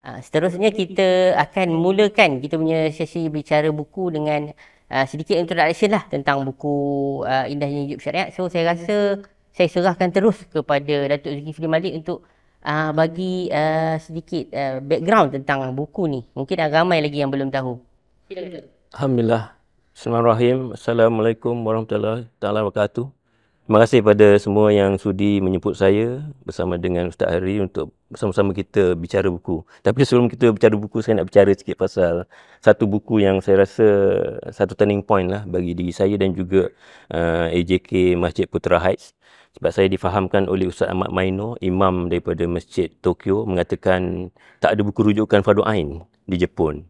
Uh, seterusnya kita akan mulakan kita punya sesi bicara buku dengan uh, sedikit introduction lah tentang buku uh, Indahnya Hidup Syariat. So saya rasa saya serahkan terus kepada Datuk Zulkifli Malik untuk uh, bagi uh, sedikit uh, background tentang buku ni. Mungkin ada ramai lagi yang belum tahu. Alhamdulillah. Bismillahirrahmanirrahim. Assalamualaikum warahmatullahi wabarakatuh. Terima kasih pada semua yang sudi menyebut saya bersama dengan Ustaz Hari untuk bersama-sama kita bicara buku. Tapi sebelum kita bicara buku, saya nak bicara sikit pasal satu buku yang saya rasa satu turning point lah bagi diri saya dan juga uh, AJK Masjid Putra Heights. Sebab saya difahamkan oleh Ustaz Ahmad Maino, imam daripada Masjid Tokyo, mengatakan tak ada buku rujukan Fardu Ain di Jepun.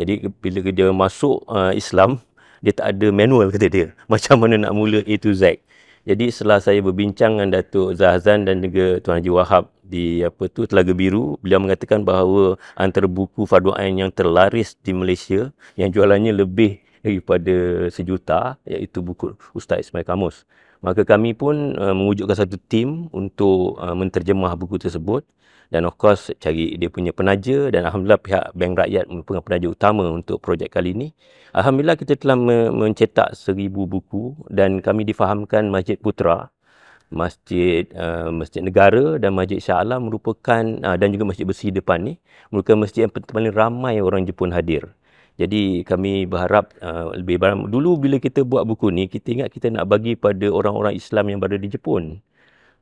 Jadi bila dia masuk uh, Islam, dia tak ada manual kata dia. Macam mana nak mula A to Z. Jadi setelah saya berbincang dengan Datuk Zahzan dan juga Tuan Haji Wahab di apa tu Telaga Biru, beliau mengatakan bahawa antara buku Fardu Ain yang terlaris di Malaysia yang jualannya lebih daripada sejuta iaitu buku Ustaz Ismail Kamus. Maka kami pun uh, mewujudkan satu tim untuk uh, menterjemah buku tersebut dan of course cari dia punya penaja dan alhamdulillah pihak Bank Rakyat merupakan penaja utama untuk projek kali ini. Alhamdulillah kita telah mencetak seribu buku dan kami difahamkan Masjid Putra, Masjid uh, Masjid Negara dan Masjid Shah Alam merupakan uh, dan juga Masjid Besi depan ni merupakan masjid yang paling ramai orang Jepun hadir. Jadi kami berharap uh, lebih barang dulu bila kita buat buku ni kita ingat kita nak bagi pada orang-orang Islam yang berada di Jepun.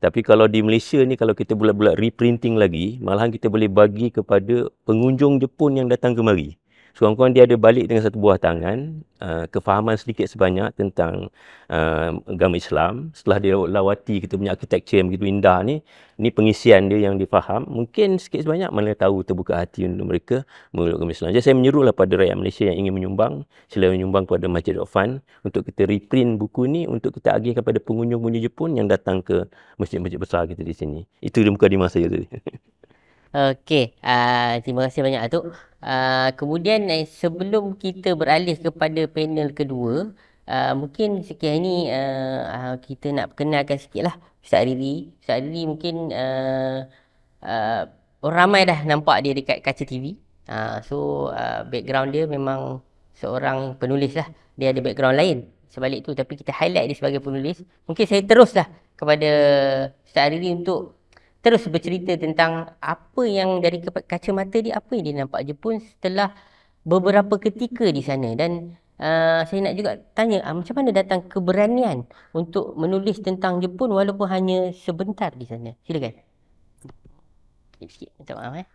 Tapi kalau di Malaysia ni kalau kita bulat-bulat reprinting lagi, malahan kita boleh bagi kepada pengunjung Jepun yang datang kemari sekurang-kurang dia ada balik dengan satu buah tangan uh, kefahaman sedikit sebanyak tentang uh, agama Islam. Setelah dia lawati kita punya arkitektur yang begitu indah ni ni pengisian dia yang difaham mungkin sikit sebanyak mana tahu terbuka hati untuk mereka mengeluk agama Islam. Jadi saya menyerulah pada rakyat Malaysia yang ingin menyumbang sila menyumbang kepada Masjid Ofan untuk kita reprint buku ni untuk kita agih kepada pengunjung-pengunjung Jepun yang datang ke masjid-masjid besar kita di sini. Itu dia muka di masa tadi. Okey, uh, terima kasih banyak Atuk. Uh, kemudian eh, sebelum kita beralih kepada panel kedua, uh, mungkin sekian ini uh, uh, kita nak perkenalkan sikit lah Ustaz Riri. Ustaz Riri mungkin uh, uh, ramai dah nampak dia dekat kaca TV. Uh, so uh, background dia memang seorang penulis lah. Dia ada background lain sebalik tu tapi kita highlight dia sebagai penulis. Mungkin saya teruslah kepada Ustaz Riri untuk terus bercerita tentang apa yang dari kacamata dia apa yang dia nampak. Jepun setelah beberapa ketika di sana dan uh, saya nak juga tanya uh, macam mana datang keberanian untuk menulis tentang Jepun walaupun hanya sebentar di sana? Silakan. Sikit minta maaf eh.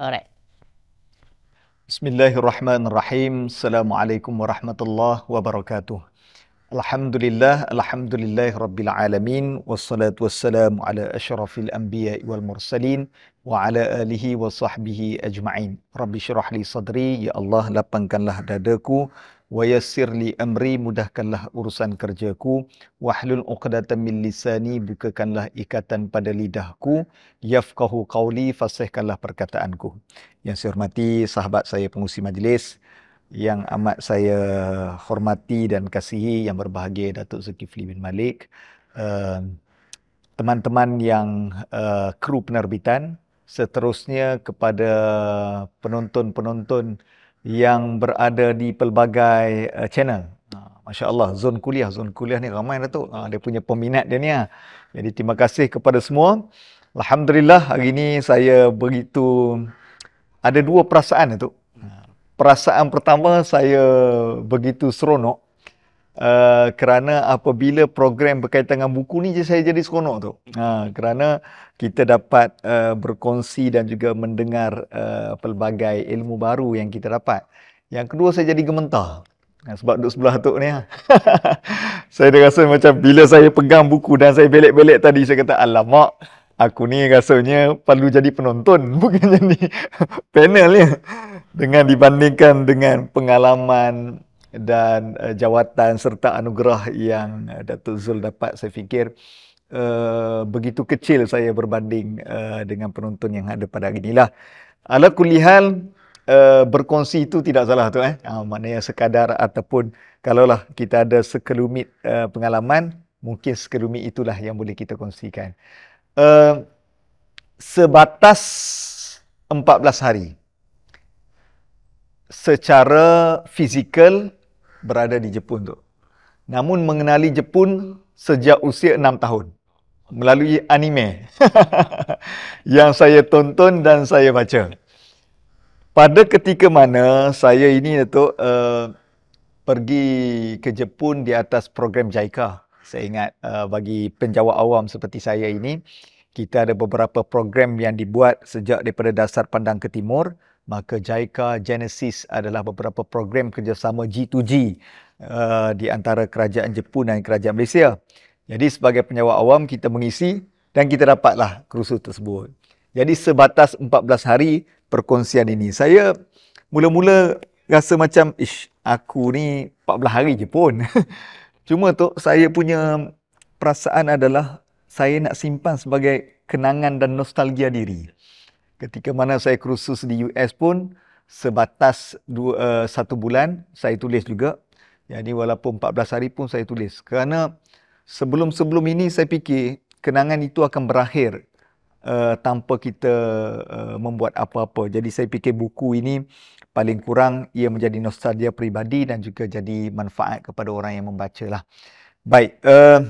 Alright. Bismillahirrahmanirrahim. Assalamualaikum warahmatullahi wabarakatuh. Alhamdulillah, Alhamdulillah Rabbil Alamin Wassalatu wassalamu ala ashrafil anbiya wal mursalin Wa ala alihi wa sahbihi ajma'in. Rabbi syurah li sadri Ya Allah lapangkanlah dadaku Wa yassir li amri mudahkanlah urusan kerjaku Wahlul uqdatan min lisani bukakanlah ikatan pada lidahku Yafqahu qawli fasihkanlah perkataanku. Yang saya hormati sahabat saya pengusi majlis yang amat saya hormati dan kasihi yang berbahagia Datuk Zulkifli bin Malik ehm, teman-teman yang uh, kru penerbitan seterusnya kepada penonton-penonton yang berada di pelbagai uh, channel ah, Masya Allah, zon kuliah. Zon kuliah ni ramai Datuk. Uh, dia punya peminat dia ni. Uh. Jadi terima kasih kepada semua. Alhamdulillah hari ini saya begitu ada dua perasaan Datuk perasaan pertama saya begitu seronok uh, kerana apabila program berkaitan dengan buku ni je saya jadi seronok tu. Ha, kerana kita dapat uh, berkongsi dan juga mendengar uh, pelbagai ilmu baru yang kita dapat. Yang kedua saya jadi gementar. Ha, sebab duduk sebelah tu ni. Ha. saya rasa macam bila saya pegang buku dan saya belek-belek tadi saya kata alamak aku ni rasanya perlu jadi penonton bukan jadi panel ya dengan dibandingkan dengan pengalaman dan uh, jawatan serta anugerah yang uh, Datuk Zul dapat saya fikir uh, begitu kecil saya berbanding uh, dengan penonton yang ada pada hari inilah. Ala kulihal uh, berkongsi itu tidak salah tu eh. Uh, maknanya sekadar ataupun kalaulah kita ada sekelumit uh, pengalaman mungkin sekelumit itulah yang boleh kita kongsikan uh, sebatas 14 hari. Secara fizikal berada di Jepun tu. Namun mengenali Jepun sejak usia 6 tahun melalui anime yang saya tonton dan saya baca. Pada ketika mana saya ini Datuk uh, pergi ke Jepun di atas program JICA. Saya ingat uh, bagi penjawat awam seperti saya ini, kita ada beberapa program yang dibuat sejak daripada dasar pandang ke timur. Maka JICA Genesis adalah beberapa program kerjasama G2G uh, di antara kerajaan Jepun dan kerajaan Malaysia. Jadi sebagai penjawat awam kita mengisi dan kita dapatlah kursus tersebut. Jadi sebatas 14 hari perkongsian ini. Saya mula-mula rasa macam ish aku ni 14 hari je pun. Cuma tu saya punya perasaan adalah saya nak simpan sebagai kenangan dan nostalgia diri. Ketika mana saya kursus di US pun sebatas dua, uh, satu bulan saya tulis juga. Jadi walaupun 14 hari pun saya tulis. Kerana sebelum-sebelum ini saya fikir kenangan itu akan berakhir uh, tanpa kita uh, membuat apa-apa. Jadi saya fikir buku ini paling kurang ia menjadi nostalgia peribadi dan juga jadi manfaat kepada orang yang membaca lah. Baik, uh,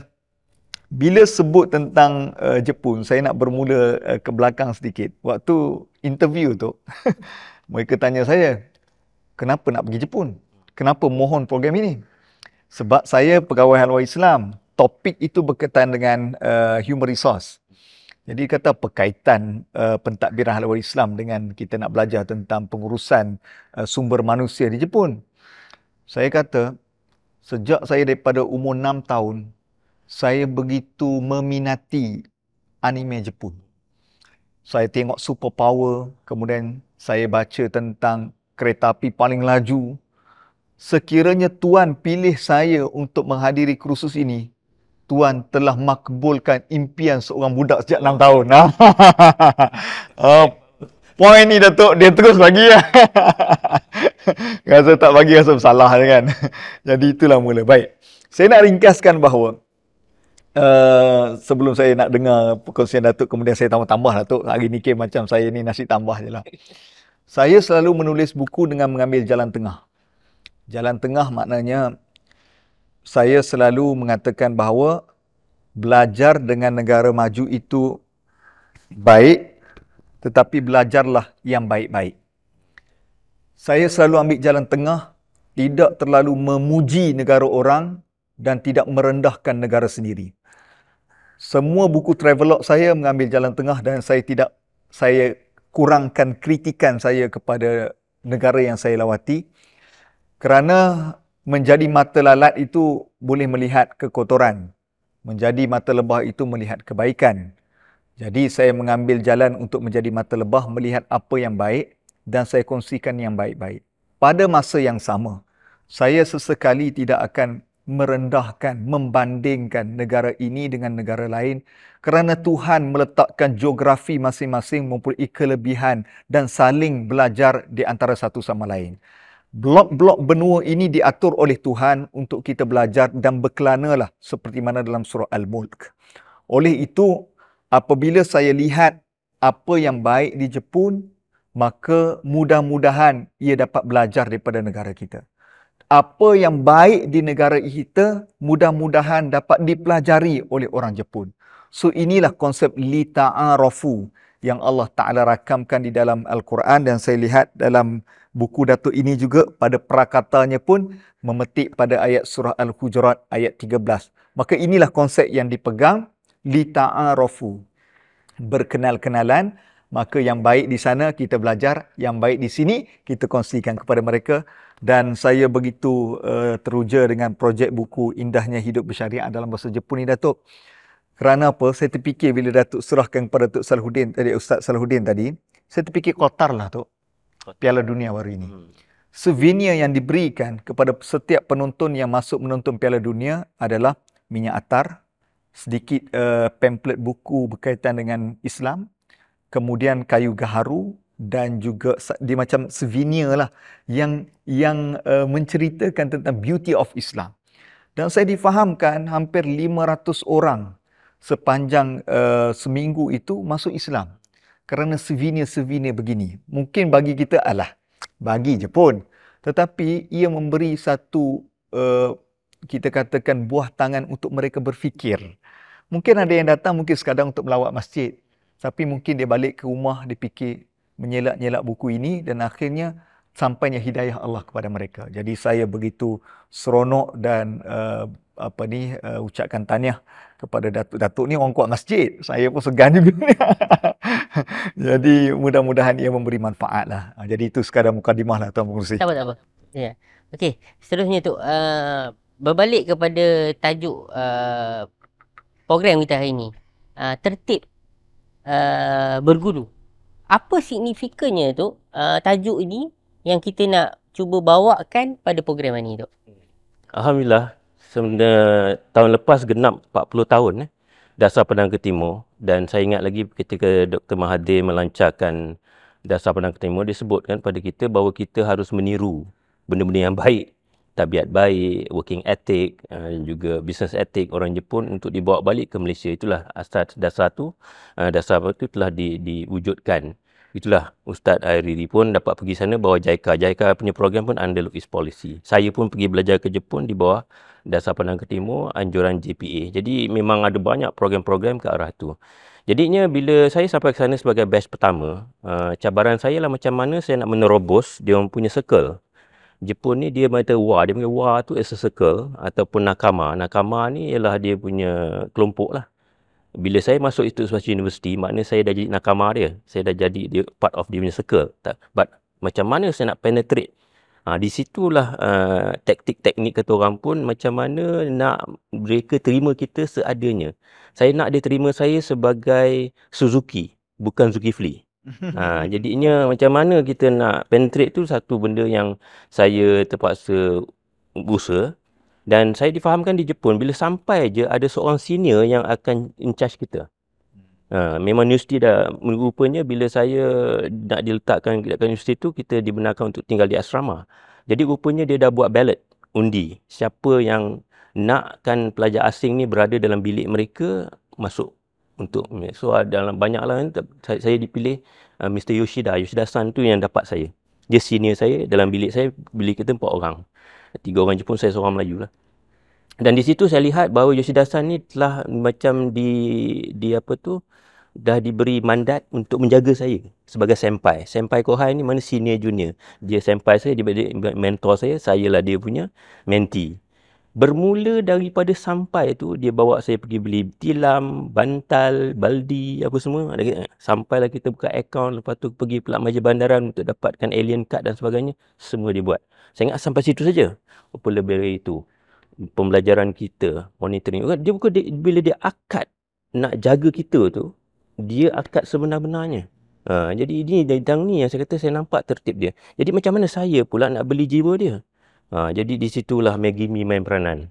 bila sebut tentang uh, Jepun, saya nak bermula uh, ke belakang sedikit. Waktu interview tu, mereka tanya saya, kenapa nak pergi Jepun? Kenapa mohon program ini? Sebab saya pegawai halwa Islam. Topik itu berkaitan dengan uh, human resource. Jadi kata perkaitan uh, pentadbiran halal Islam dengan kita nak belajar tentang pengurusan uh, sumber manusia di Jepun. Saya kata sejak saya daripada umur 6 tahun saya begitu meminati anime Jepun. Saya tengok super power, kemudian saya baca tentang kereta api paling laju. Sekiranya tuan pilih saya untuk menghadiri kursus ini, Tuhan telah makbulkan impian seorang budak sejak 6 tahun. uh, poin ni Datuk, dia terus bagi lah. rasa tak bagi rasa bersalah kan. Jadi itulah mula. Baik. Saya nak ringkaskan bahawa uh, sebelum saya nak dengar perkongsian Datuk, kemudian saya tambah-tambah Datuk. Hari ni macam saya ni nasi tambah je lah. Saya selalu menulis buku dengan mengambil jalan tengah. Jalan tengah maknanya saya selalu mengatakan bahawa belajar dengan negara maju itu baik tetapi belajarlah yang baik-baik. Saya selalu ambil jalan tengah, tidak terlalu memuji negara orang dan tidak merendahkan negara sendiri. Semua buku travelog saya mengambil jalan tengah dan saya tidak saya kurangkan kritikan saya kepada negara yang saya lawati kerana menjadi mata lalat itu boleh melihat kekotoran. Menjadi mata lebah itu melihat kebaikan. Jadi saya mengambil jalan untuk menjadi mata lebah melihat apa yang baik dan saya kongsikan yang baik-baik. Pada masa yang sama, saya sesekali tidak akan merendahkan, membandingkan negara ini dengan negara lain kerana Tuhan meletakkan geografi masing-masing mempunyai kelebihan dan saling belajar di antara satu sama lain blok-blok benua ini diatur oleh Tuhan untuk kita belajar dan berkelana lah seperti mana dalam surah Al-Mulk. Oleh itu, apabila saya lihat apa yang baik di Jepun, maka mudah-mudahan ia dapat belajar daripada negara kita. Apa yang baik di negara kita, mudah-mudahan dapat dipelajari oleh orang Jepun. So inilah konsep li ta'arafu yang Allah Ta'ala rakamkan di dalam Al-Quran dan saya lihat dalam buku Datuk ini juga pada prakatanya pun memetik pada ayat surah Al-Hujurat ayat 13. Maka inilah konsep yang dipegang li ta'arafu. Berkenal-kenalan, maka yang baik di sana kita belajar, yang baik di sini kita kongsikan kepada mereka dan saya begitu uh, teruja dengan projek buku Indahnya Hidup Bersyariah dalam bahasa Jepun ni Datuk. Kerana apa? Saya terfikir bila Datuk serahkan kepada Datuk Salahuddin tadi Ustaz Salahuddin tadi, saya terfikir kotar lah tu. Piala Dunia baru ini. Hmm. Souvenir yang diberikan kepada setiap penonton yang masuk menonton Piala Dunia adalah minyak atar, sedikit uh, pamphlet buku berkaitan dengan Islam, kemudian kayu gaharu dan juga dia macam souvenir lah yang yang uh, menceritakan tentang beauty of Islam. Dan saya difahamkan hampir 500 orang sepanjang uh, seminggu itu masuk Islam. kerana souvenir-souvenir begini. Mungkin bagi kita alah bagi je pun. Tetapi ia memberi satu uh, kita katakan buah tangan untuk mereka berfikir. Mungkin ada yang datang mungkin sekadar untuk melawat masjid. Tapi mungkin dia balik ke rumah dia fikir menyelak-nyelak buku ini dan akhirnya sampainya hidayah Allah kepada mereka. Jadi saya begitu seronok dan uh, apa ni uh, ucapkan tahniah kepada datuk-datuk ni orang kuat masjid. Saya pun segan juga. Jadi mudah-mudahan ia memberi manfaat lah. Uh, jadi itu sekadar mukadimah lah Tuan Pengurusi. Tak apa, tak apa. Ya. Okey, seterusnya tu uh, berbalik kepada tajuk uh, program kita hari ini. Uh, tertib uh, berguru. Apa signifikannya tu uh, tajuk ini yang kita nak cuba bawakan pada program ini tu? Alhamdulillah, tahun lepas genap 40 tahun eh, Dasar Padang ke Timur dan saya ingat lagi ketika Dr. Mahathir melancarkan Dasar Padang ke Timur, dia sebutkan pada kita bahawa kita harus meniru benda-benda yang baik tabiat baik, working ethic, uh, juga business ethic orang Jepun untuk dibawa balik ke Malaysia. Itulah asas dasar tu, uh, dasar itu telah di, diwujudkan. Itulah Ustaz Airiri pun dapat pergi sana bawa JICA. JICA punya program pun under Lukis Policy. Saya pun pergi belajar ke Jepun di bawah Dasar Pandang ke Timur, anjuran JPA. Jadi memang ada banyak program-program ke arah tu. Jadinya bila saya sampai ke sana sebagai batch pertama, uh, cabaran saya lah macam mana saya nak menerobos dia orang punya circle. Jepun ni dia kata wa, dia panggil wa tu as a circle ataupun nakama. Nakama ni ialah dia punya kelompok lah. Bila saya masuk itu Suhaci University, maknanya saya dah jadi nakama dia. Saya dah jadi dia part of dia punya circle. But macam mana saya nak penetrate? Ha, di situlah uh, teknik-teknik kata orang pun macam mana nak mereka terima kita seadanya. Saya nak dia terima saya sebagai Suzuki, bukan Zulkifli ha, jadinya macam mana kita nak penetrate tu satu benda yang saya terpaksa usaha dan saya difahamkan di Jepun bila sampai je ada seorang senior yang akan in charge kita. Ha, memang universiti dah rupanya bila saya nak diletakkan ke universiti tu kita dibenarkan untuk tinggal di asrama. Jadi rupanya dia dah buat ballot undi. Siapa yang nakkan pelajar asing ni berada dalam bilik mereka masuk untuk so dalam banyak lah kan, saya, dipilih uh, Mr. Yoshida. Yoshida San tu yang dapat saya. Dia senior saya dalam bilik saya bilik kita empat orang. Tiga orang Jepun saya seorang Melayu lah dan di situ saya lihat bahawa Yoshida San ni telah macam di di apa tu dah diberi mandat untuk menjaga saya sebagai senpai. Senpai Kohai ni mana senior junior. Dia senpai saya, dia mentor saya, saya lah dia punya mentee. Bermula daripada sampai tu dia bawa saya pergi beli tilam, bantal, baldi apa semua. Sampailah kita buka akaun lepas tu pergi pula majlis bandaran untuk dapatkan alien card dan sebagainya. Semua dia buat. Saya ingat sampai situ saja. Apa lebih itu pembelajaran kita, monitoring. Dia bukan bila dia akad nak jaga kita tu, dia akad sebenar-benarnya. Ha, jadi ini dari ni yang saya kata saya nampak tertib dia. Jadi macam mana saya pula nak beli jiwa dia? Ha, jadi di situlah Maggie Mi main peranan.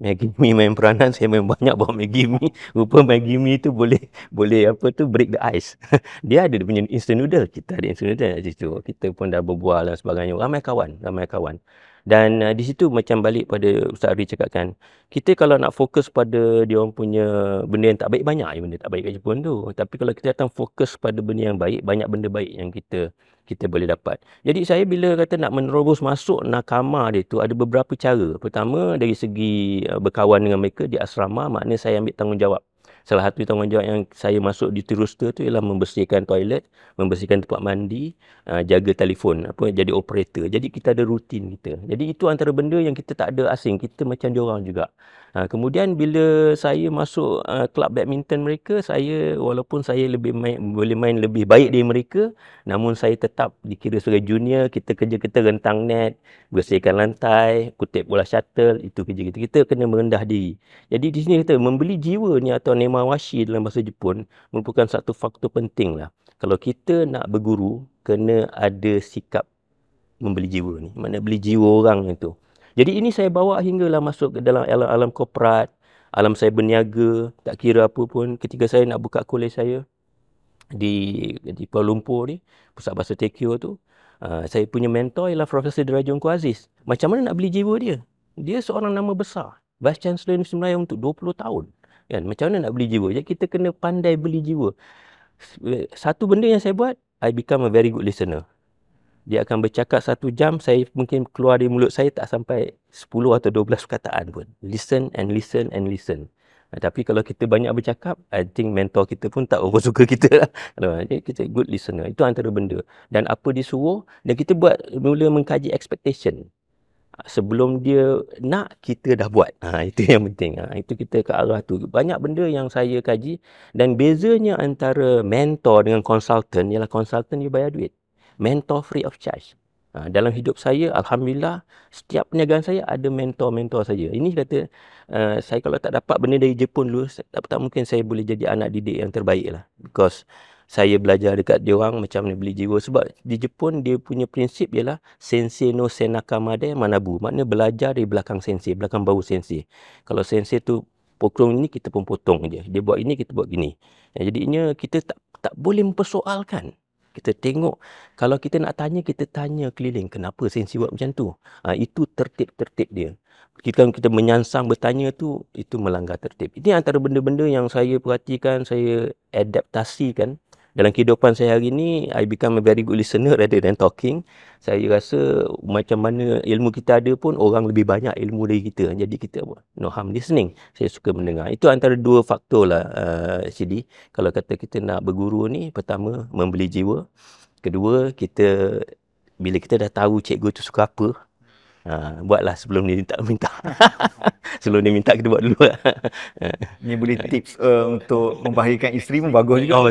Maggie Mi main peranan, saya main banyak bawa Maggie Mi. Rupa Maggie Mi tu boleh boleh apa tu break the ice. dia ada dia punya instant noodle. Kita ada instant noodle di situ. Kita pun dah berbual dan sebagainya. Ramai kawan, ramai kawan. Dan uh, di situ macam balik pada Ustaz Ari cakapkan, kita kalau nak fokus pada dia orang punya benda yang tak baik, banyak je benda tak baik kat Jepun tu. Tapi kalau kita datang fokus pada benda yang baik, banyak benda baik yang kita kita boleh dapat. Jadi saya bila kata nak menerobos masuk nakama dia tu ada beberapa cara. Pertama dari segi uh, berkawan dengan mereka di asrama, maknanya saya ambil tanggungjawab salah satu tanggungjawab yang saya masuk di Tirusta tu ialah membersihkan toilet, membersihkan tempat mandi, uh, jaga telefon, apa jadi operator. Jadi kita ada rutin kita. Jadi itu antara benda yang kita tak ada asing, kita macam dia orang juga. Ha, kemudian bila saya masuk uh, kelab badminton mereka, saya walaupun saya lebih main, boleh main lebih baik dari mereka, namun saya tetap dikira sebagai junior, kita kerja kita rentang net, bersihkan lantai, kutip bola shuttle, itu kerja kita. Kita kena merendah diri. Jadi di sini kita membeli jiwa ni atau nemawashi dalam bahasa Jepun merupakan satu faktor penting lah. Kalau kita nak berguru, kena ada sikap membeli jiwa ni. Mana beli jiwa orang itu. Jadi ini saya bawa hinggalah masuk ke dalam alam-alam korporat, alam saya berniaga, tak kira apa pun ketika saya nak buka kolej saya di di Kuala Lumpur ni, pusat bahasa Tokyo tu, uh, saya punya mentor ialah Profesor Derajun Kuaziz. Macam mana nak beli jiwa dia? Dia seorang nama besar. Vice Chancellor Universiti Melayu untuk 20 tahun. Kan? Macam mana nak beli jiwa? Jadi kita kena pandai beli jiwa. satu benda yang saya buat, I become a very good listener. Dia akan bercakap satu jam, saya mungkin keluar dari mulut saya tak sampai 10 atau 12 perkataan pun. Listen and listen and listen. Uh, tapi kalau kita banyak bercakap, I think mentor kita pun tak apa suka kita lah. Jadi kita good listener. Itu antara benda. Dan apa disuruh, dan kita buat mula mengkaji expectation. Sebelum dia nak, kita dah buat. Ha, itu yang penting. Ha, itu kita ke arah tu. Banyak benda yang saya kaji. Dan bezanya antara mentor dengan consultant, ialah consultant dia bayar duit. Mentor free of charge. Ha, dalam hidup saya, Alhamdulillah, setiap perniagaan saya ada mentor-mentor saya. Ini kata, uh, saya kalau tak dapat benda dari Jepun dulu, tak, tak mungkin saya boleh jadi anak didik yang terbaik lah. Because saya belajar dekat dia orang macam mana beli jiwa. Sebab di Jepun, dia punya prinsip ialah sensei no senakamade manabu. Maknanya belajar dari belakang sensei, belakang bahu sensei. Kalau sensei tu potong ini, kita pun potong je. Dia buat ini, kita buat gini. Ya, jadinya kita tak tak boleh mempersoalkan. Kita tengok, kalau kita nak tanya, kita tanya keliling. Kenapa sensi buat macam tu? Ha, itu tertib-tertib dia. Kita, kita menyansang bertanya tu, itu melanggar tertib. Ini antara benda-benda yang saya perhatikan, saya adaptasikan dalam kehidupan saya hari ini, I become a very good listener rather than talking. Saya rasa macam mana ilmu kita ada pun, orang lebih banyak ilmu dari kita. Jadi kita no harm listening. Saya suka mendengar. Itu antara dua faktor lah, uh, CD. Kalau kata kita nak berguru ni, pertama, membeli jiwa. Kedua, kita bila kita dah tahu cikgu tu suka apa, Ha, buatlah sebelum dia minta minta. sebelum dia minta kita buat dulu. Ini boleh tips uh, untuk membahagikan isteri pun bagus juga. Oh,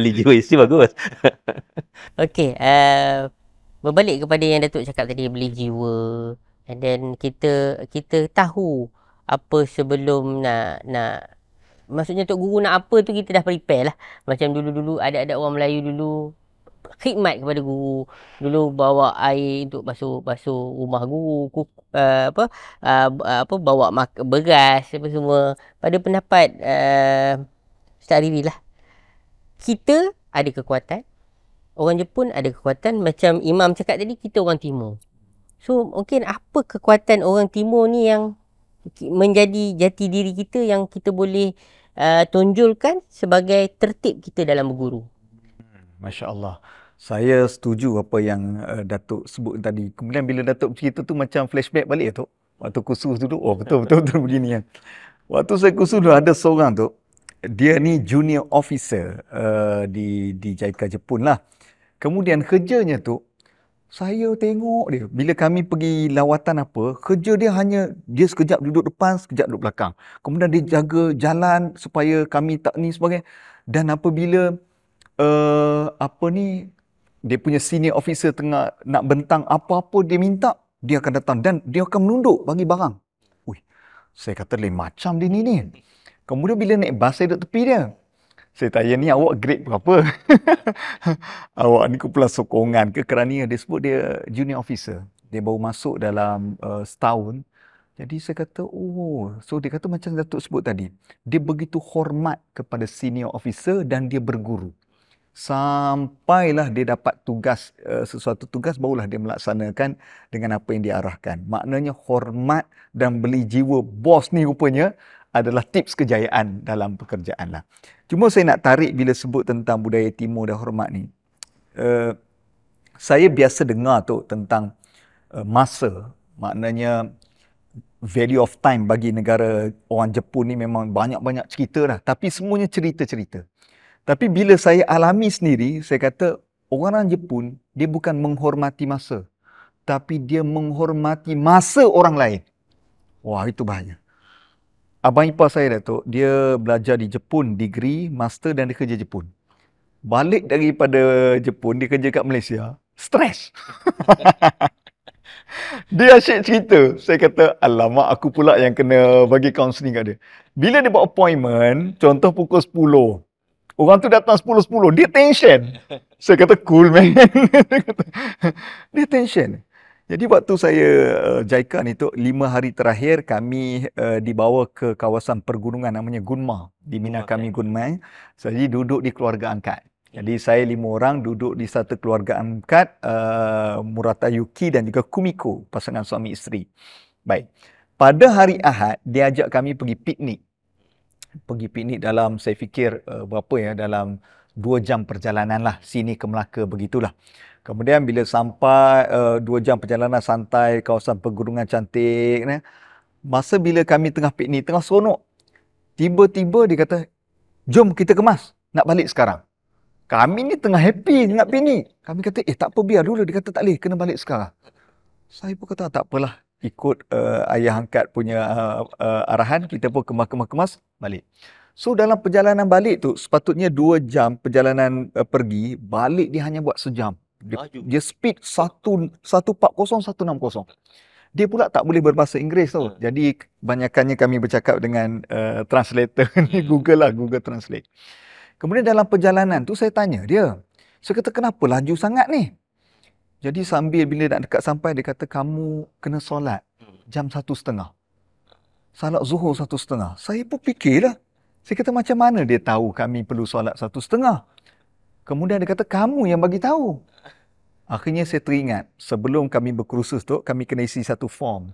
Beli jiwa isteri bagus. Okey, uh, berbalik kepada yang Datuk cakap tadi beli jiwa and then kita kita tahu apa sebelum nak nak maksudnya untuk guru nak apa tu kita dah prepare lah. Macam dulu-dulu ada ada orang Melayu dulu khidmat kepada guru. Dulu bawa air untuk basuh basuh rumah guru kuk, uh, apa uh, apa bawa mak- beras apa semua. Pada pendapat uh, Ustaz Riri lah. Kita ada kekuatan orang Jepun ada kekuatan macam imam cakap tadi kita orang timur. So mungkin apa kekuatan orang timur ni yang menjadi jati diri kita yang kita boleh uh, tunjulkan sebagai tertib kita dalam berguru Masya Allah. Saya setuju apa yang uh, Datuk sebut tadi. Kemudian bila Datuk cerita tu macam flashback balik ya tu. Waktu kursus dulu, oh betul betul betul begini kan. Waktu saya kursus dulu ada seorang tu, dia ni junior officer uh, di di JICA Jepun lah. Kemudian kerjanya tu, saya tengok dia. Bila kami pergi lawatan apa, kerja dia hanya dia sekejap duduk depan, sekejap duduk belakang. Kemudian dia jaga jalan supaya kami tak ni sebagainya. Dan apabila uh, apa ni dia punya senior officer tengah nak bentang apa-apa dia minta dia akan datang dan dia akan menunduk bagi barang. Ui, saya kata lain macam dia ni ni. Kemudian bila naik bas saya duduk tepi dia. Saya tanya ni awak grade berapa? awak ni kumpulan sokongan ke kerana dia sebut dia junior officer. Dia baru masuk dalam uh, setahun. Jadi saya kata, oh, so dia kata macam Datuk sebut tadi. Dia begitu hormat kepada senior officer dan dia berguru sampailah dia dapat tugas uh, sesuatu tugas barulah dia melaksanakan dengan apa yang diarahkan. Maknanya hormat dan beli jiwa bos ni rupanya adalah tips kejayaan dalam pekerjaan lah. Cuma saya nak tarik bila sebut tentang budaya timur dan hormat ni. Uh, saya biasa dengar tu tentang uh, masa. Maknanya value of time bagi negara orang Jepun ni memang banyak-banyak cerita lah. Tapi semuanya cerita-cerita tapi bila saya alami sendiri, saya kata orang Jepun, dia bukan menghormati masa. Tapi dia menghormati masa orang lain. Wah, itu bahaya. Abang ipar saya, Datuk, dia belajar di Jepun, degree, master dan dia kerja Jepun. Balik daripada Jepun, dia kerja kat Malaysia, stres. dia asyik cerita. Saya kata, alamak aku pula yang kena bagi counselling kat dia. Bila dia buat appointment, contoh pukul 10, Orang tu datang 10-10. Dia tension. Saya kata cool man. dia tension. Jadi waktu saya uh, JICA ni tu, lima hari terakhir kami uh, dibawa ke kawasan pergunungan namanya Gunma. Di Mina kami Gunma. Jadi duduk di keluarga angkat. Jadi saya lima orang duduk di satu keluarga angkat. Uh, Murata Yuki dan juga Kumiko. Pasangan suami isteri. Baik. Pada hari Ahad, dia ajak kami pergi piknik pergi piknik dalam saya fikir uh, berapa ya dalam dua jam perjalanan lah sini ke Melaka begitulah. Kemudian bila sampai uh, dua jam perjalanan santai kawasan pegunungan cantik ni, masa bila kami tengah piknik tengah seronok tiba-tiba dia kata jom kita kemas nak balik sekarang. Kami ni tengah happy nak piknik. Kami kata eh tak apa biar dulu dia kata tak boleh kena balik sekarang. Saya pun kata tak apalah ikut uh, ayah angkat punya uh, uh, arahan kita pun kemas-kemas-kemas balik. So dalam perjalanan balik tu sepatutnya dua jam perjalanan uh, pergi, balik dia hanya buat sejam. Dia, dia speed 140 160. Dia pula tak boleh berbahasa Inggeris tau. Hmm. Jadi kebanyakannya kami bercakap dengan uh, translator ni hmm. Google lah, Google Translate. Kemudian dalam perjalanan tu saya tanya dia. Saya kata kenapa laju sangat ni? Jadi sambil bila nak dekat sampai dia kata kamu kena solat hmm. jam satu setengah. Salat zuhur satu setengah. Saya pun fikirlah. Saya kata macam mana dia tahu kami perlu solat satu setengah. Kemudian dia kata kamu yang bagi tahu. Akhirnya saya teringat sebelum kami berkursus tu kami kena isi satu form.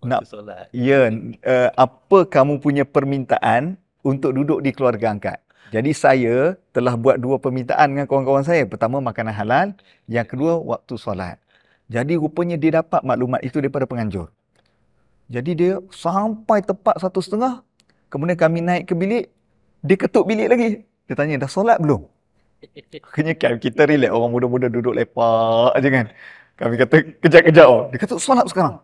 Nak solat. Ya, uh, apa kamu punya permintaan untuk duduk di keluarga angkat. Jadi saya telah buat dua permintaan dengan kawan-kawan saya. Pertama makanan halal, yang kedua waktu solat. Jadi rupanya dia dapat maklumat itu daripada penganjur. Jadi dia sampai tepat satu setengah, Kemudian kami naik ke bilik, dia ketuk bilik lagi. Dia tanya, dah solat belum? Akhirnya kita relax, orang muda-muda duduk lepak je kan. Kami kata, kejap-kejap oh. Dia kata, solat sekarang.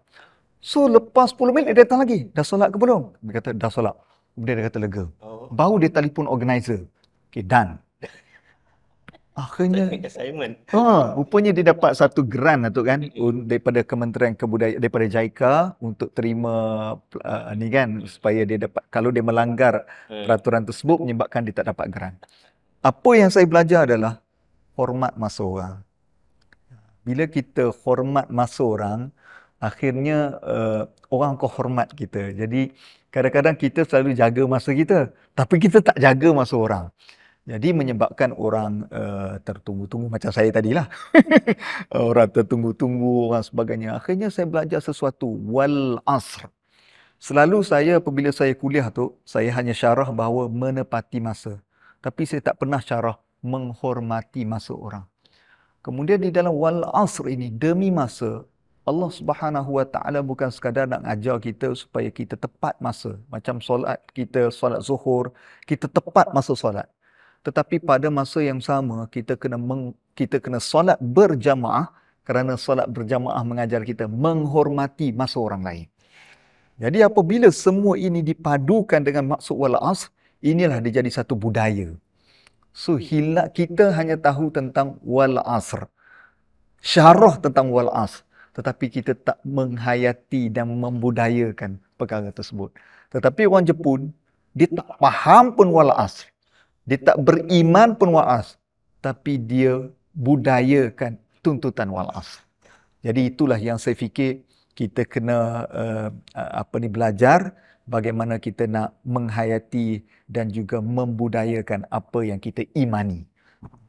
So, lepas 10 minit dia datang lagi. Dah solat ke belum? Dia kata, dah solat. Kemudian dia kata, lega. Oh. Baru dia telefon organizer. Okay, done. Akhirnya assignment. Ha, rupanya dia dapat satu grant lah tu kan daripada Kementerian Kebudayaan daripada JICA untuk terima uh, ni kan supaya dia dapat kalau dia melanggar hmm. peraturan tersebut menyebabkan dia tak dapat grant. Apa yang saya belajar adalah hormat masa orang. Bila kita hormat masa orang, akhirnya uh, orang akan hormat kita. Jadi kadang-kadang kita selalu jaga masa kita, tapi kita tak jaga masa orang. Jadi menyebabkan orang uh, tertunggu-tunggu macam saya tadilah. orang tertunggu-tunggu orang sebagainya. Akhirnya saya belajar sesuatu wal asr. Selalu saya apabila saya kuliah tu, saya hanya syarah bahawa menepati masa. Tapi saya tak pernah syarah menghormati masa orang. Kemudian di dalam wal asr ini demi masa Allah Subhanahu Wa Taala bukan sekadar nak ajar kita supaya kita tepat masa. Macam solat kita solat zuhur, kita tepat masa solat tetapi pada masa yang sama kita kena meng, kita kena solat berjamaah kerana solat berjamaah mengajar kita menghormati masa orang lain. Jadi apabila semua ini dipadukan dengan maksud wal asr, inilah dia jadi satu budaya. So hilak kita hanya tahu tentang wal asr. Syarah tentang wal asr, tetapi kita tak menghayati dan membudayakan perkara tersebut. Tetapi orang Jepun dia tak faham pun wal asr. Dia tak beriman pun wa'as. Tapi dia budayakan tuntutan wa'as. Jadi itulah yang saya fikir kita kena uh, apa ni belajar bagaimana kita nak menghayati dan juga membudayakan apa yang kita imani.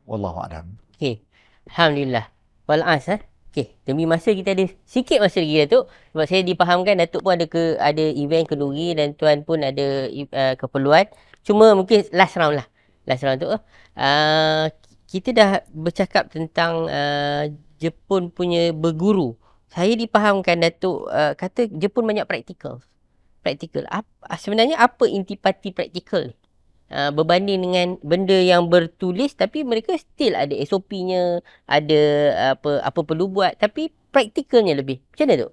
Wallahu a'lam. Okey. Alhamdulillah. Wal'as eh. Okey, demi masa kita ada sikit masa lagi Datuk. Sebab saya dipahamkan Datuk pun ada ke ada event kenduri dan tuan pun ada uh, keperluan. Cuma mungkin last round lah. Last round tu uh, kita dah bercakap tentang uh, Jepun punya berguru. Saya dipahamkan Datuk uh, kata Jepun banyak praktikal. Praktikal. Apa, sebenarnya apa intipati praktikal uh, berbanding dengan benda yang bertulis tapi mereka still ada SOP-nya ada apa apa perlu buat tapi praktikalnya lebih macam mana tu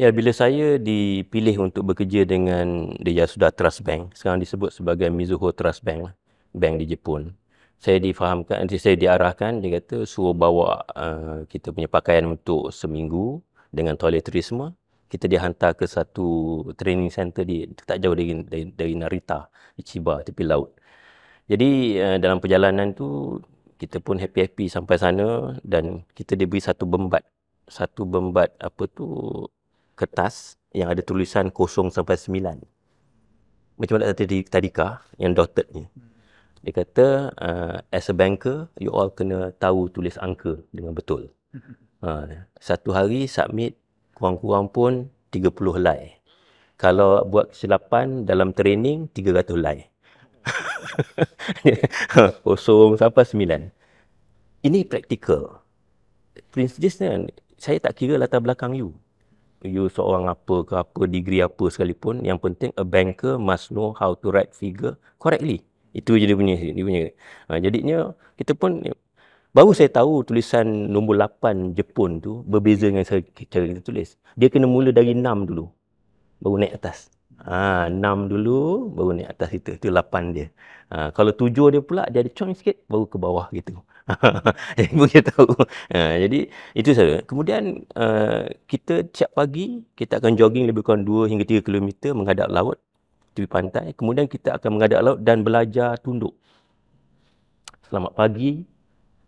Ya, bila saya dipilih untuk bekerja dengan dia sudah Trust Bank, sekarang disebut sebagai Mizuho Trust Bank lah bank di Jepun. Saya difahamkan, saya diarahkan, dia kata suruh bawa uh, kita punya pakaian untuk seminggu dengan toiletries semua. Kita dihantar ke satu training center di tak jauh dari, dari, dari Narita, di Chiba, tepi laut. Jadi uh, dalam perjalanan tu kita pun happy-happy sampai sana dan kita diberi satu bembat. Satu bembat apa tu kertas yang ada tulisan kosong sampai sembilan. Macam mana tadi tadika yang dotted ni. Hmm. Dia kata, uh, as a banker, you all kena tahu tulis angka dengan betul. Uh, satu hari submit kurang-kurang pun 30 helai. Kalau buat kesilapan dalam training 300 helai. Kosong sampai sembilan. Ini praktikal. Prinsip kan, saya tak kira latar belakang you. You seorang apa ke apa, degree apa sekalipun. Yang penting a banker must know how to write figure correctly. Itu je dia punya. Dia punya. Ha, jadinya kita pun Baru saya tahu tulisan nombor 8 Jepun tu berbeza dengan cara kita tulis. Dia kena mula dari 6 dulu. Baru naik atas. Ha, 6 dulu, baru naik atas itu. Itu 8 dia. Ha, kalau 7 dia pula, dia ada cong sikit, baru ke bawah gitu. jadi pun kita tahu. Ha, jadi itu saja. Kemudian uh, kita setiap pagi, kita akan jogging lebih kurang 2 hingga 3 km menghadap laut. Tepi pantai. Kemudian kita akan menghadap laut dan belajar tunduk. Selamat pagi,